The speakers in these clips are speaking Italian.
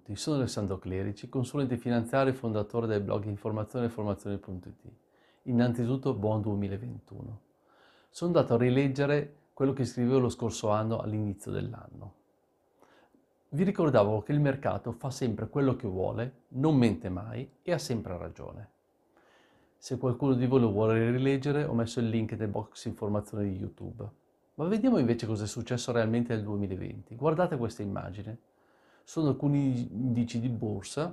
tutti, sono Alessandro Clerici, consulente finanziario e fondatore del blog informazioneformazione.it. Innanzitutto buon 2021. Sono andato a rileggere quello che scrivevo lo scorso anno all'inizio dell'anno. Vi ricordavo che il mercato fa sempre quello che vuole, non mente mai e ha sempre ragione. Se qualcuno di voi lo vuole rileggere ho messo il link nel box informazione di YouTube. Ma vediamo invece cosa è successo realmente nel 2020. Guardate questa immagine sono alcuni indici di borsa,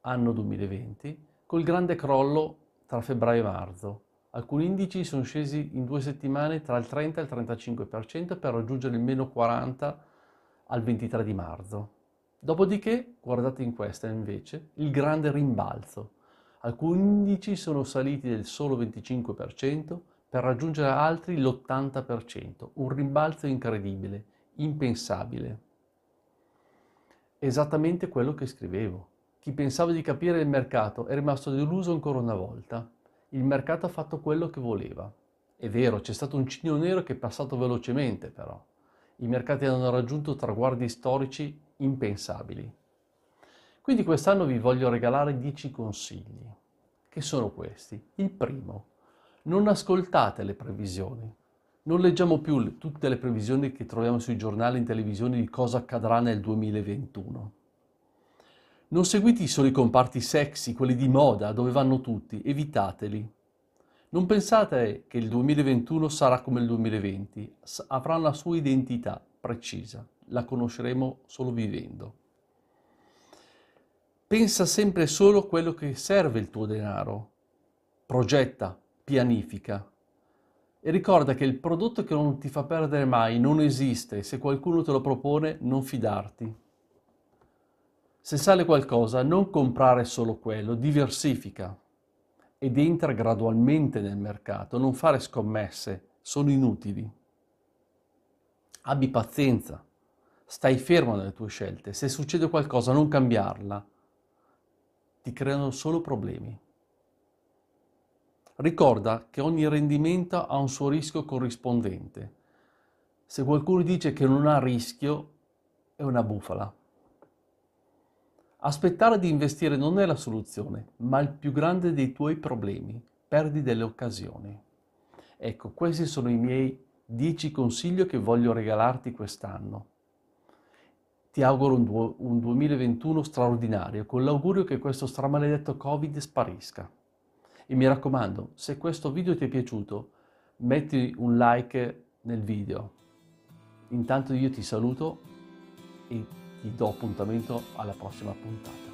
anno 2020, col grande crollo tra febbraio e marzo. Alcuni indici sono scesi in due settimane tra il 30 e il 35% per raggiungere il meno 40 al 23 di marzo. Dopodiché, guardate in questa invece, il grande rimbalzo. Alcuni indici sono saliti del solo 25% per raggiungere altri l'80%, un rimbalzo incredibile, impensabile esattamente quello che scrivevo. Chi pensava di capire il mercato è rimasto deluso ancora una volta. Il mercato ha fatto quello che voleva. È vero, c'è stato un cigno nero che è passato velocemente, però. I mercati hanno raggiunto traguardi storici impensabili. Quindi quest'anno vi voglio regalare 10 consigli. Che sono questi? Il primo, non ascoltate le previsioni. Non leggiamo più tutte le previsioni che troviamo sui giornali e in televisione di cosa accadrà nel 2021. Non seguite i soli comparti sexy, quelli di moda, dove vanno tutti, evitateli. Non pensate che il 2021 sarà come il 2020, avrà una sua identità precisa, la conosceremo solo vivendo. Pensa sempre solo a quello che serve il tuo denaro. Progetta, pianifica, e ricorda che il prodotto che non ti fa perdere mai non esiste, se qualcuno te lo propone non fidarti. Se sale qualcosa non comprare solo quello, diversifica ed entra gradualmente nel mercato, non fare scommesse, sono inutili. Abbi pazienza, stai fermo nelle tue scelte, se succede qualcosa non cambiarla, ti creano solo problemi. Ricorda che ogni rendimento ha un suo rischio corrispondente. Se qualcuno dice che non ha rischio, è una bufala. Aspettare di investire non è la soluzione, ma il più grande dei tuoi problemi. Perdi delle occasioni. Ecco, questi sono i miei 10 consigli che voglio regalarti quest'anno. Ti auguro un, du- un 2021 straordinario, con l'augurio che questo stramaledetto Covid sparisca. E mi raccomando, se questo video ti è piaciuto, metti un like nel video. Intanto io ti saluto e ti do appuntamento alla prossima puntata.